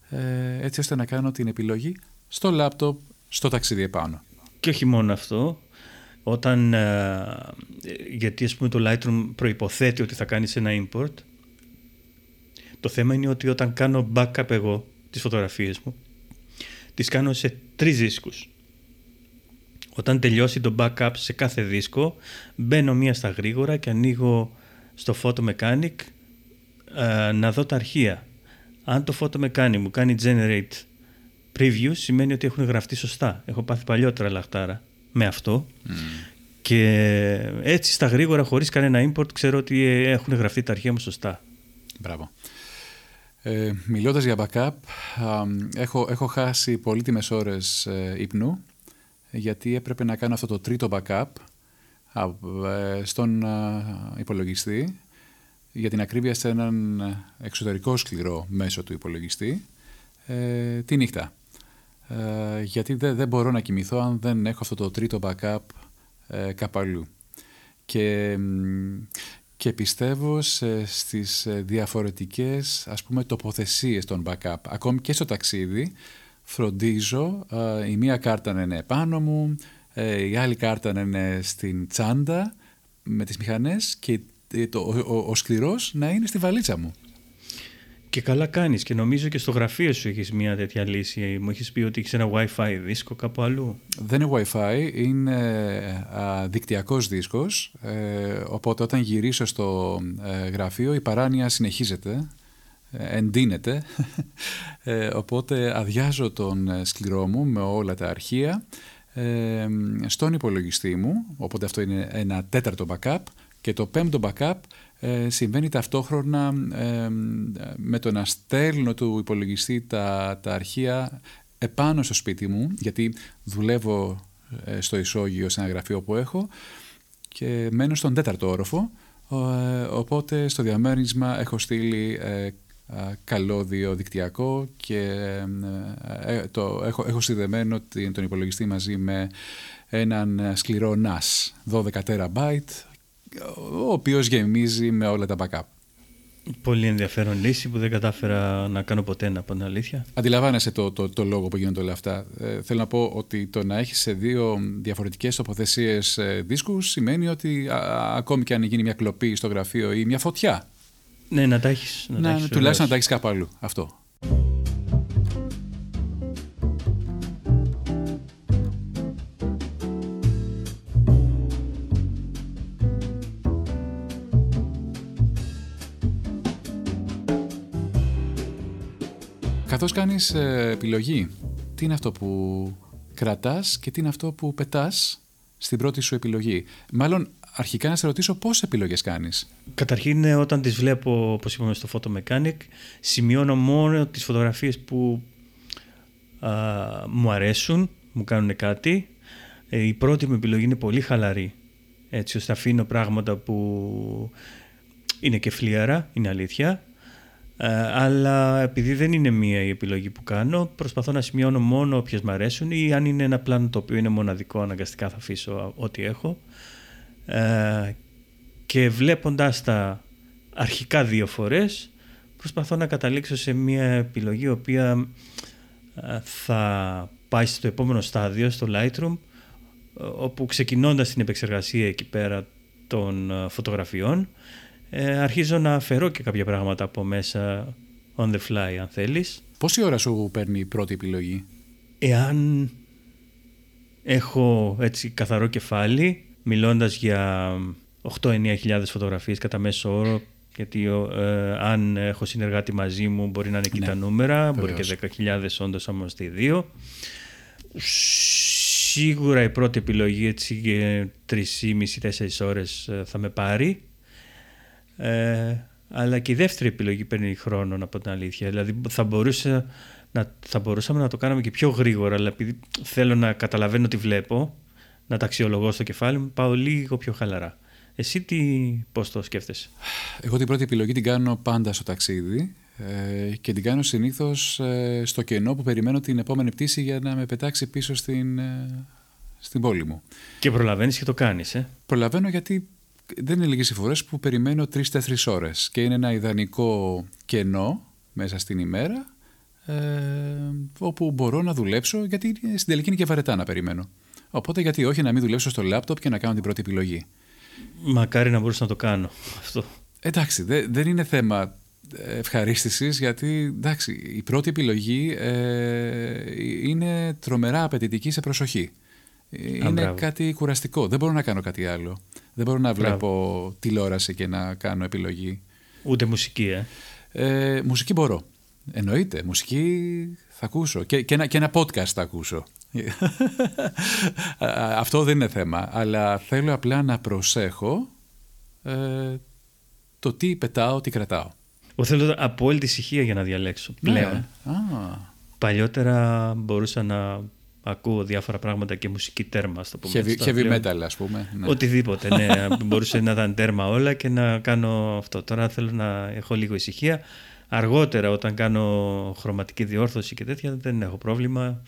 ε, έτσι ώστε να κάνω την επιλογή στο λάπτοπ στο ταξίδι επάνω. Και όχι μόνο αυτό, όταν, ε, γιατί ας πούμε το Lightroom προϋποθέτει ότι θα κάνεις ένα import, το θέμα είναι ότι όταν κάνω backup εγώ τις φωτογραφίες μου, τις κάνω σε τρεις δίσκους. Όταν τελειώσει το backup σε κάθε δίσκο, μπαίνω μία στα γρήγορα και ανοίγω στο Photo Mechanic ε, να δω τα αρχεία. Αν το Photo Mechanic μου κάνει generate preview, σημαίνει ότι έχουν γραφτεί σωστά. Έχω πάθει παλιότερα λαχτάρα με αυτό. Και έτσι στα γρήγορα, χωρίς κανένα import, ξέρω ότι ε, έχουν γραφτεί τα αρχεία μου σωστά. Μπράβο. Ε, μιλώντας για backup, α, έχω, έχω χάσει πολύτιμες ώρες ε, ύπνου γιατί έπρεπε να κάνω αυτό το τρίτο backup α, ε, στον α, υπολογιστή για την ακρίβεια σε έναν εξωτερικό σκληρό μέσο του υπολογιστή ε, τη νύχτα. Ε, γιατί δεν, δεν μπορώ να κοιμηθώ αν δεν έχω αυτό το τρίτο backup ε, κάπου αλλού. Και, μ, και πιστεύω σε, στις ε, διαφορετικές ας πούμε τοποθεσίες των backup. Ακόμη και στο ταξίδι φροντίζω ε, η μία κάρτα να είναι επάνω μου, ε, η άλλη κάρτα να είναι στην τσάντα με τις μηχανές και το, ο, ο, ο σκληρός να είναι στη βαλίτσα μου. Και καλά κάνεις και νομίζω και στο γραφείο σου έχεις μια τέτοια λύση. Μου έχεις πει ότι έχεις ένα Wi-Fi δίσκο κάπου αλλού. Δεν είναι Wi-Fi, είναι α, δικτυακός δίσκος, ε, οπότε όταν γυρίσω στο ε, γραφείο η παράνοια συνεχίζεται, ε, εντείνεται, ε, οπότε αδειάζω τον ε, σκληρό μου με όλα τα αρχεία ε, στον υπολογιστή μου, οπότε αυτό είναι ένα τέταρτο backup και το πέμπτο backup ε, συμβαίνει ταυτόχρονα ε, με το να στέλνω του υπολογιστή τα, τα αρχεία επάνω στο σπίτι μου, γιατί δουλεύω ε, στο ισόγειο σε ένα γραφείο που έχω και μένω στον τέταρτο όροφο, οπότε στο διαμέρισμα έχω στείλει καλώδιο δικτυακό και το, έχω, έχω συνδεμένο τον υπολογιστή μαζί με έναν σκληρό NAS 12 TB ο οποίος γεμίζει με όλα τα backup. Πολύ ενδιαφέρον λύση που δεν κατάφερα να κάνω ποτέ να πω την αλήθεια. Αντιλαμβάνεσαι το, το, το λόγο που γίνονται όλα αυτά. Ε, θέλω να πω ότι το να έχεις σε δύο διαφορετικές τοποθεσίες ε, δίσκους σημαίνει ότι ακόμη και αν γίνει μια κλοπή στο γραφείο ή μια φωτιά. Ναι, να τα έχεις. Να, να, τουλάχιστον να τα έχεις κάπου αλλού. Αυτό. Καθώς κάνεις ε, επιλογή, τι είναι αυτό που κρατάς και τι είναι αυτό που πετάς στην πρώτη σου επιλογή; Μάλλον αρχικά να σε ρωτήσω πόσες επιλογές κάνεις. Καταρχήν ε, όταν τις βλέπω, όπως είπαμε στο Photo Mechanic, σημειώνω μόνο τις φωτογραφίες που μου αρέσουν, μου κάνουν κάτι. Ε, η πρώτη μου επιλογή είναι πολύ χαλαρή, έτσι ώστε αφήνω πράγματα που είναι και φλίαρα, είναι αλήθεια. Ε, αλλά επειδή δεν είναι μία η επιλογή που κάνω, προσπαθώ να σημειώνω μόνο όποιες μου αρέσουν ή αν είναι ένα πλάνο το οποίο είναι μοναδικό, αναγκαστικά θα αφήσω ό,τι έχω. Ε, και βλέποντας τα αρχικά δύο φορές, προσπαθώ να καταλήξω σε μία επιλογή η οποία ε, θα πάει στο επόμενο στάδιο, στο Lightroom, όπου ξεκινώντας την επεξεργασία εκεί πέρα των φωτογραφιών, ε, αρχίζω να αφαιρώ και κάποια πράγματα από μέσα on the fly αν θέλεις. Πόση ώρα σου παίρνει η πρώτη επιλογή; Εάν έχω έτσι καθαρό κεφάλι, μιλώντας για 8-9 χιλιάδες φωτογραφίες κατά μέσο όρο, γιατί ε, αν έχω συνεργάτη μαζί μου μπορεί να είναι εκεί ναι, τα νούμερα, μπορεί και 10.000 όντως όμως οι δύο. Σίγουρα η πρώτη επιλογή έτσι για 3,5-4 ώρες ε, θα με πάρει. Ε, αλλά και η δεύτερη επιλογή παίρνει χρόνο, από την αλήθεια. Δηλαδή θα, μπορούσε, να, θα μπορούσαμε να το κάνουμε και πιο γρήγορα, αλλά επειδή θέλω να καταλαβαίνω τι βλέπω, να τα αξιολογώ στο κεφάλι μου, πάω λίγο πιο χαλαρά. Εσύ τι, πώς το σκέφτεσαι; Εγώ την πρώτη επιλογή την κάνω πάντα στο ταξίδι ε, και την κάνω συνήθως ε, στο κενό που περιμένω την επόμενη πτήση για να με πετάξει πίσω στην, ε, στην πόλη μου. Και προλαβαίνεις και το κάνεις, ε; Προλαβαίνω γιατί δεν είναι λίγες οι φορές που περιμένω τρεις-τέσσερις ώρες και είναι ένα ιδανικό κενό μέσα στην ημέρα ε, όπου μπορώ να δουλέψω γιατί στην τελική είναι και βαρετά να περιμένω. Οπότε γιατί όχι να μην δουλέψω στο λάπτοπ και να κάνω την πρώτη επιλογή. Μακάρι να μπορούσα να το κάνω αυτό. Εντάξει, δεν είναι θέμα ευχαρίστησης γιατί εντάξει, η πρώτη επιλογή ε, είναι τρομερά απαιτητική σε προσοχή. Είναι κάτι κουραστικό. Δεν μπορώ να κάνω κάτι άλλο. Δεν μπορώ να βλέπω τηλεόραση και να κάνω επιλογή. Ούτε μουσική, ε. ε μουσική μπορώ. Εννοείται. Μουσική θα ακούσω. Και, και, ένα, και ένα podcast θα ακούσω. Αυτό δεν είναι θέμα. Αλλά θέλω απλά να προσέχω ε, το τι πετάω, τι κρατάω. Εγώ θέλω απόλυτη ησυχία για να διαλέξω ναι. πλέον. Παλιότερα μπορούσα να ακούω διάφορα πράγματα και μουσική τέρμα, στο πούμε. Heavy, heavy metal, ας πούμε. Ναι. Οτιδήποτε, ναι. Μπορούσε να ήταν τέρμα όλα και να κάνω αυτό. Τώρα θέλω να έχω λίγο ησυχία. Αργότερα, όταν κάνω χρωματική διόρθωση και τέτοια, δεν έχω πρόβλημα.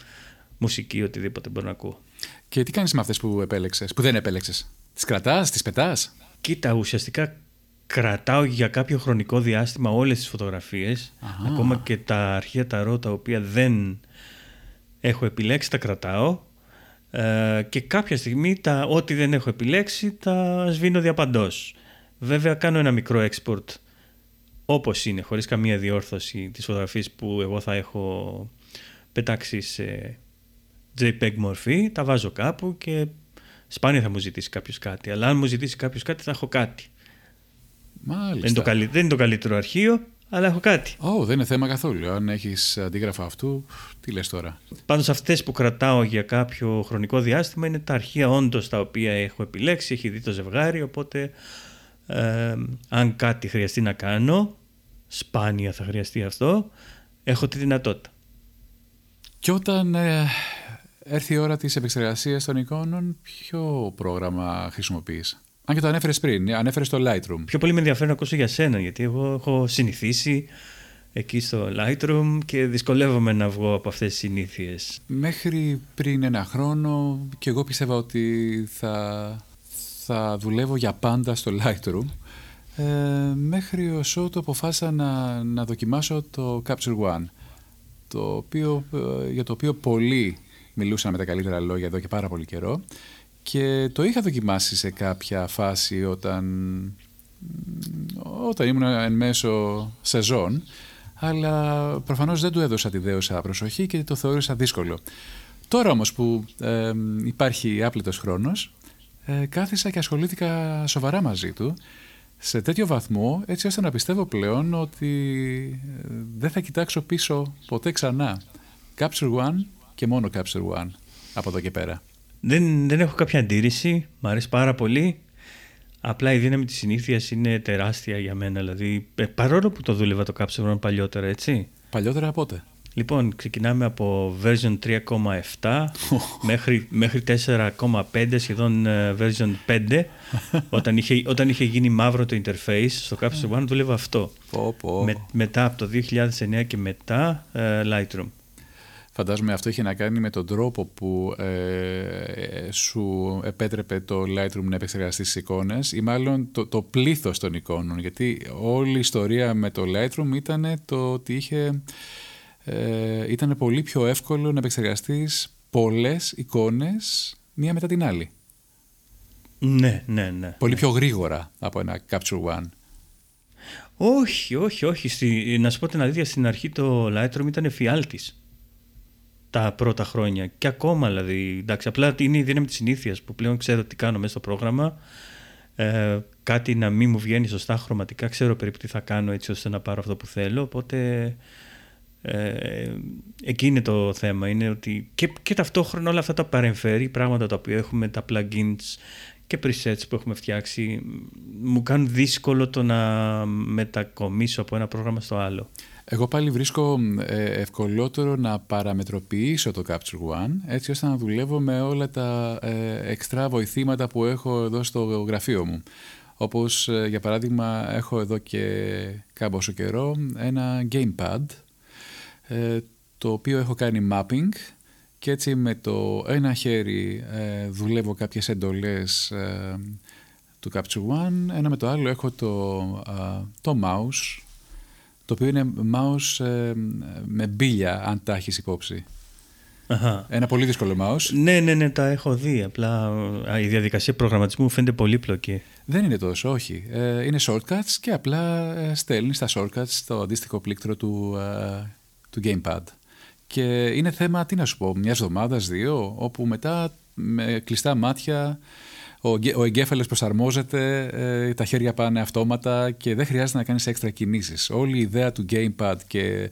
Μουσική, οτιδήποτε μπορώ να ακούω. Και τι κάνεις με αυτές που επέλεξες, που δεν επέλεξες; Τις κρατάς, τις πετάς; Κοίτα, ουσιαστικά κρατάω για κάποιο χρονικό διάστημα όλες τις φωτογραφίες, ακόμα και τα αρχεία τα τα οποία δεν έχω επιλέξει, τα κρατάω. Ε, και κάποια στιγμή τα, ό,τι δεν έχω επιλέξει τα σβήνω διαπαντός. Βέβαια κάνω ένα μικρό export όπως είναι, χωρίς καμία διόρθωση της φωτογραφίας που εγώ θα έχω πετάξει σε JPEG μορφή, τα βάζω κάπου και σπάνια θα μου ζητήσει κάποιος κάτι. Αλλά αν μου ζητήσει κάποιος κάτι θα έχω κάτι. Μάλιστα. Δεν είναι, το καλύ- δεν είναι το καλύτερο αρχείο, αλλά έχω κάτι. Ω, δεν είναι θέμα καθόλου. Αν έχεις αντίγραφα αυτού, τι λες τώρα; Πάντως αυτές που κρατάω για κάποιο χρονικό διάστημα είναι τα αρχεία όντως τα οποία έχω επιλέξει, έχει δει το ζευγάρι, οπότε ε, αν κάτι χρειαστεί να κάνω, σπάνια θα χρειαστεί αυτό, έχω τη δυνατότητα. Και όταν ε, έρθει η ώρα της επεξεργασίας των εικόνων, ποιο πρόγραμμα χρησιμοποιείς; Αν και το ανέφερες πριν, ανέφερες το Lightroom. Πιο πολύ με ενδιαφέρει να ακούσω για σένα, γιατί εγώ έχω συνηθίσει εκεί στο Lightroom και δυσκολεύομαι να βγω από αυτές τις συνήθειες. Μέχρι πριν ένα χρόνο και εγώ πίστευα ότι θα, θα δουλεύω για πάντα στο Lightroom ε, μέχρι όσο το αποφάσισα να, να δοκιμάσω το Capture One το οποίο, ε, για το οποίο πολλοί μιλούσαν με τα καλύτερα λόγια εδώ και πάρα πολύ καιρό και το είχα δοκιμάσει σε κάποια φάση όταν, όταν ήμουν εν μέσω σεζόν αλλά προφανώς δεν του έδωσα τη δέωσα προσοχή και το θεώρησα δύσκολο. Τώρα όμως που ε, υπάρχει άπλητος χρόνος ε, κάθισα και ασχολήθηκα σοβαρά μαζί του σε τέτοιο βαθμό έτσι ώστε να πιστεύω πλέον ότι ε, δεν θα κοιτάξω πίσω ποτέ ξανά. Capture One και μόνο Capture One από εδώ και πέρα. Δεν, δεν έχω κάποια αντίρρηση, μου αρέσει πάρα πολύ. Απλά η δύναμη της συνήθειας είναι τεράστια για μένα. Δηλαδή, ε, παρόλο που το δούλευα το Capture One παλιότερα, έτσι. Παλιότερα πότε; Λοιπόν, ξεκινάμε από version 3.7 μέχρι, μέχρι 4.5 σχεδόν ε, version 5 όταν, είχε, όταν είχε γίνει μαύρο το interface στο Capture One δούλευα αυτό. Πω, πω. Με, μετά από το 2009 και μετά ε, Lightroom. Φαντάζομαι αυτό είχε να κάνει με τον τρόπο που ε, σου επέτρεπε το Lightroom να επεξεργαστεί τις εικόνες ή μάλλον το, το πλήθος των εικόνων γιατί όλη η ιστορία με το Lightroom ήταν το ότι είχε, ε, ήταν πολύ πιο εύκολο να επεξεργαστείς πολλές εικόνες μία μετά την άλλη. Ναι, ναι, ναι. Πολύ πιο γρήγορα από ένα Capture One. Όχι, όχι, όχι. Στη, να σου πω την αλήθεια, στην αρχή το Lightroom ήταν εφιάλτης τα πρώτα χρόνια. Και ακόμα δηλαδή. Εντάξει, απλά είναι η δύναμη της συνήθειας που πλέον ξέρω τι κάνω μέσα στο πρόγραμμα. Ε, κάτι να μην μου βγαίνει σωστά χρωματικά, ξέρω περίπου τι θα κάνω έτσι ώστε να πάρω αυτό που θέλω. Οπότε ε, εκεί είναι το θέμα. Είναι ότι και, και ταυτόχρονα όλα αυτά τα παρεμφέρει, πράγματα τα οποία έχουμε, τα plugins και presets που έχουμε φτιάξει, μου κάνουν δύσκολο το να μετακομίσω από ένα πρόγραμμα στο άλλο. Εγώ πάλι βρίσκω ε, ευκολότερο να παραμετροποιήσω το Capture One έτσι ώστε να δουλεύω με όλα τα ε, εξτρά βοηθήματα που έχω εδώ στο γραφείο μου. Όπως ε, για παράδειγμα έχω εδώ και κάμποσο καιρό ένα gamepad το οποίο έχω κάνει mapping και έτσι με το ένα χέρι δουλεύω κάποιες εντολές του Capture One, ένα με το άλλο έχω το, το mouse το οποίο είναι mouse ε, με μπίλια, αν τα έχεις υπόψη. Αχα. Ένα πολύ δύσκολο mouse. Ναι, ναι, ναι, τα έχω δει. Απλά η διαδικασία προγραμματισμού μου φαίνεται πολύπλοκη. Δεν είναι τόσο, όχι. Ε, είναι shortcuts και απλά ε, στέλνεις τα shortcuts το αντίστοιχο πλήκτρο του, ε, του gamepad. Και είναι θέμα, τι να σου πω, μιας εβδομάδας, δύο, όπου μετά με κλειστά μάτια ο, ο εγκέφαλος προσαρμόζεται, ε, τα χέρια πάνε αυτόματα και δεν χρειάζεται να κάνεις έξτρα κινήσεις. Όλη η ιδέα του gamepad και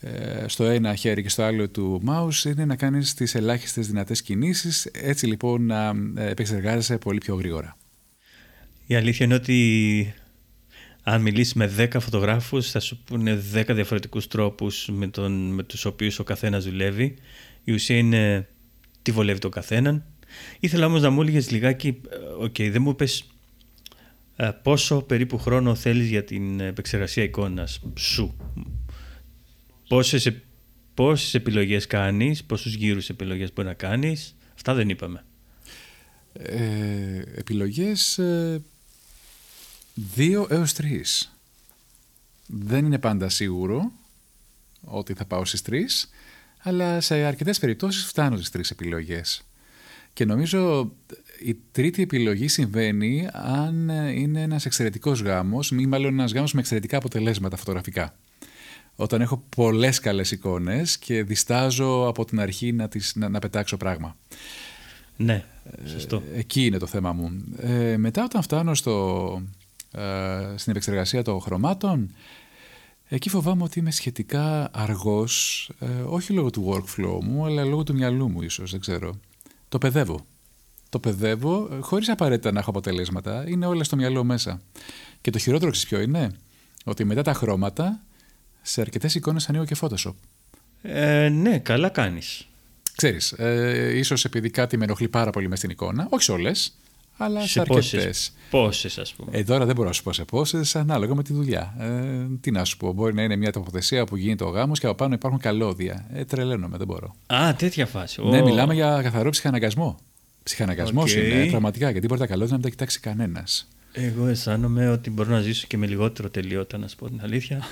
ε, στο ένα χέρι και στο άλλο του mouse είναι να κάνεις τις ελάχιστες δυνατές κινήσεις, έτσι λοιπόν να επεξεργάζεσαι πολύ πιο γρήγορα. Η αλήθεια είναι ότι αν μιλήσεις με 10 φωτογράφους θα σου πούνε 10 διαφορετικούς τρόπους με, τον, με τους οποίους ο καθένας δουλεύει. Η ουσία είναι τι βολεύει τον καθέναν Ήθελα όμως να μου έλεγες λιγάκι, OK, okay, δεν μου είπες ε, πόσο περίπου χρόνο θέλεις για την επεξεργασία εικόνας σου. Πόσες, πόσες επιλογές κάνεις, πόσους γύρους επιλογές μπορεί να κάνεις. Αυτά δεν είπαμε. Ε, επιλογές ε, δύο έως τρεις. Δεν είναι πάντα σίγουρο ότι θα πάω στις τρεις, αλλά σε αρκετές περιπτώσεις φτάνω στις τρεις επιλογές. Και νομίζω η τρίτη επιλογή συμβαίνει αν είναι ένας εξαιρετικός γάμος ή μάλλον ένας γάμος με εξαιρετικά αποτελέσματα φωτογραφικά. Όταν έχω πολλές καλές εικόνες και διστάζω από την αρχή να, τις, να, να πετάξω πράγμα. Ναι, σωστό. Ε, εκεί είναι το θέμα μου. Ε, μετά όταν φτάνω στο, ε, στην επεξεργασία των χρωμάτων, εκεί φοβάμαι ότι είμαι σχετικά αργός, ε, όχι λόγω του workflow μου, αλλά λόγω του μυαλού μου ίσως, δεν ξέρω. Το παιδεύω. Το παιδεύω ε, χωρίς απαραίτητα να έχω αποτελέσματα. Είναι όλα στο μυαλό μέσα. Και το χειρότερο ξέρεις ποιο είναι, ότι μετά τα χρώματα, σε αρκετές εικόνες ανοίγω και Photoshop. Ε, ναι, καλά κάνεις. Ξέρεις, ε, ίσως επειδή κάτι με ενοχλεί πάρα πολύ μες στην εικόνα, όχι σε όλες, αλλά σε, Σε αρκετές. πόσες, πόσες ας πούμε. Ε, τώρα δεν μπορώ να σου πω σε πόσες, ανάλογα με τη δουλειά. Ε, τι να σου πω, μπορεί να είναι μια τοποθεσία που γίνεται ο γάμος και από πάνω υπάρχουν καλώδια. Ε, τρελαίνομαι, δεν μπορώ. Α, τέτοια φάση. Ναι, Ω. μιλάμε για καθαρό ψυχαναγκασμό. Ψυχαναγκασμός Οκ. είναι, πραγματικά, γιατί μπορεί τα καλώδια να μην τα κοιτάξει κανένας. Εγώ αισθάνομαι ότι μπορώ να ζήσω και με λιγότερο τελειότητα, να σου πω την αλήθεια.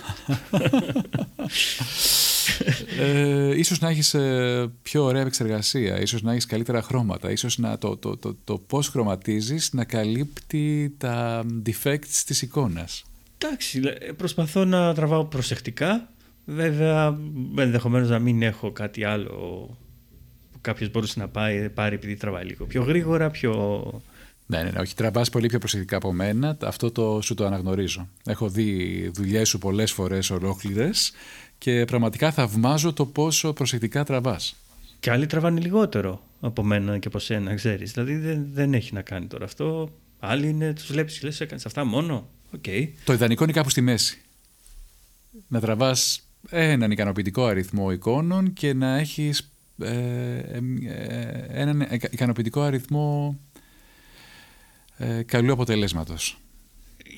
ε, ίσως να έχεις ε, πιο ωραία επεξεργασία, ίσως να έχεις καλύτερα χρώματα, ίσως να, το, το, το, το πώς χρωματίζεις να καλύπτει τα defects της εικόνας. Εντάξει, λέ- προσπαθώ να τραβάω προσεκτικά. Βέβαια, ενδεχομένως να μην έχω κάτι άλλο που κάποιος μπορούσε να πάει, πάρει επειδή τραβάει λίγο πιο γρήγορα, πιο. Ναι, ναι, ναι, όχι, τραβάς πολύ πιο προσεκτικά από μένα, αυτό το, σου το αναγνωρίζω. Έχω δει δουλειές σου πολλές φορές ολόκληρες και πραγματικά θαυμάζω το πόσο προσεκτικά τραβάς. Και άλλοι τραβάνε λιγότερο από μένα και από σένα, ξέρεις. Δηλαδή δεν, δεν έχει να κάνει τώρα αυτό. Άλλοι είναι, τους βλέπεις και λες: Έκανες αυτά μόνο. Οκ. Το ιδανικό είναι κάπου στη μέση. Να τραβάς έναν ικανοποιητικό αριθμό εικόνων και να έχεις ε, ε, ε, έναν ικα- ικανοποιητικό αριθμό ε, καλού αποτελέσματος.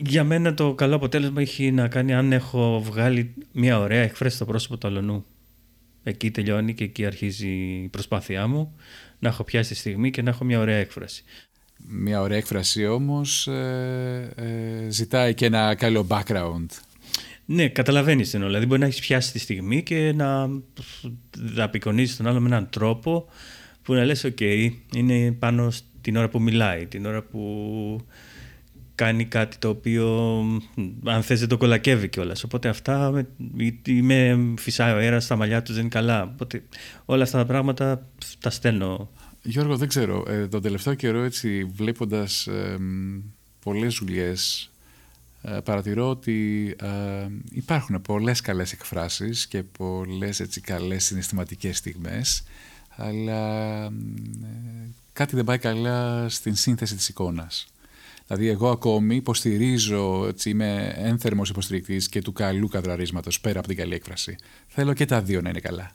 Για μένα το καλό αποτέλεσμα έχει να κάνει αν έχω βγάλει μια ωραία εκφράση στο πρόσωπο του αλωνού. Εκεί τελειώνει και εκεί αρχίζει η προσπάθειά μου να έχω πιάσει τη στιγμή και να έχω μια ωραία έκφραση. Μια ωραία έκφραση όμως ε, ε, ζητάει και ένα καλό background. Ναι, καταλαβαίνεις την όλα. Δηλαδή, μπορεί να έχεις πιάσει τη στιγμή και να, να απεικονίζει τον άλλο με έναν τρόπο που να λες: OK, είναι πάνω στην ώρα που μιλάει, την ώρα που κάνει κάτι το οποίο, αν θες, δεν το κολακεύει κιόλας. Οπότε αυτά, με, ή με φυσάει ο αέρας στα μαλλιά τους, δεν είναι καλά. Οπότε όλα αυτά τα πράγματα τα στέλνω. Γιώργο, δεν ξέρω, ε, τον τελευταίο καιρό έτσι βλέποντας ε, πολλές δουλειές ε, παρατηρώ ότι ε, υπάρχουν πολλές καλές εκφράσεις και πολλές έτσι καλές συναισθηματικές στιγμές αλλά ε, κάτι δεν πάει καλά στην σύνθεση της εικόνας. Δηλαδή εγώ ακόμη υποστηρίζω, έτσι, είμαι ένθερμος υποστηρικτής και του καλού καδραρίσματος πέρα από την καλή έκφραση. Θέλω και τα δύο να είναι καλά.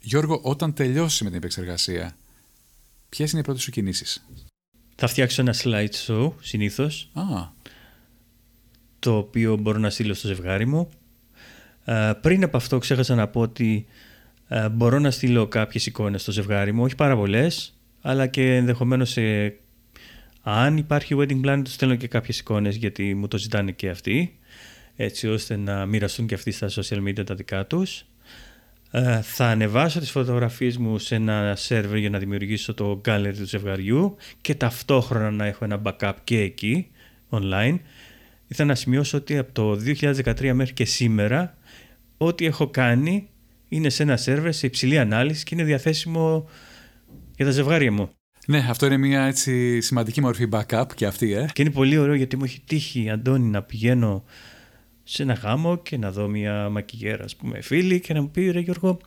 Γιώργο, όταν τελειώσει με την επεξεργασία, ποιες είναι οι πρώτες σου κινήσεις; Θα φτιάξω ένα slideshow συνήθως Α, το οποίο μπορώ να στείλω στο ζευγάρι μου. Ε, πριν από αυτό ξέχασα να πω ότι ε, μπορώ να στείλω κάποιες εικόνες στο ζευγάρι μου, όχι πάρα πολλές, αλλά και ενδεχομένως ε, αν υπάρχει wedding plan του στέλνω και κάποιες εικόνες γιατί μου το ζητάνε και αυτοί έτσι ώστε να μοιραστούν και αυτοί στα social media τα δικά τους. Ε, θα ανεβάσω τις φωτογραφίες μου σε ένα server για να δημιουργήσω το gallery του ζευγαριού και ταυτόχρονα να έχω ένα backup και εκεί online. Ήθελα να σημειώσω ότι από το 2013 μέχρι και σήμερα ό,τι έχω κάνει είναι σε ένα server σε υψηλή ανάλυση και είναι διαθέσιμο για τα ζευγάρια μου. ναι, αυτό είναι μια έτσι σημαντική μορφή backup και αυτή, ε. Και είναι πολύ ωραίο γιατί μου έχει τύχει, Αντώνη, να πηγαίνω σε ένα γάμο και να δω μια μακιγέρα, ας πούμε, φίλη και να μου πει ρε Γιώργο,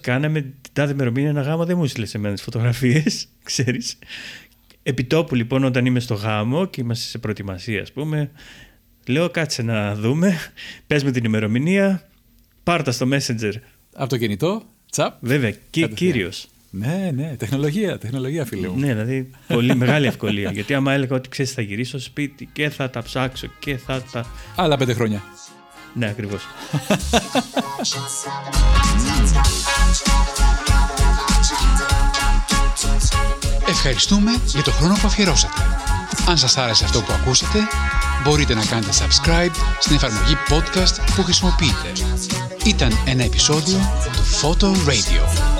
κάναμε την τάδε ημερομηνία ένα γάμο, δεν μου στείλε εμένα τις φωτογραφίες, ξέρεις. Επιτόπου λοιπόν όταν είμαι στο γάμο και είμαστε σε προετοιμασία ας πούμε, λέω κάτσε να δούμε, πες με την ημερομηνία, πάρτα στο Messenger. Από το κινητό, τσαπ. Βέβαια, και Κατευθείαν. Κύριος. Ναι, ναι, τεχνολογία, τεχνολογία, φίλε μου. Ναι, δηλαδή πολύ μεγάλη ευκολία. γιατί άμα έλεγα ότι ξέρεις, θα γυρίσω σπίτι και θα τα ψάξω και θα τα. Άλλα πέντε χρόνια. Ναι, ακριβώς. Ευχαριστούμε για το χρόνο που αφιερώσατε. Αν σας άρεσε αυτό που ακούσατε, μπορείτε να κάνετε subscribe στην εφαρμογή podcast που χρησιμοποιείτε. Ήταν ένα επεισόδιο του Photo Radio.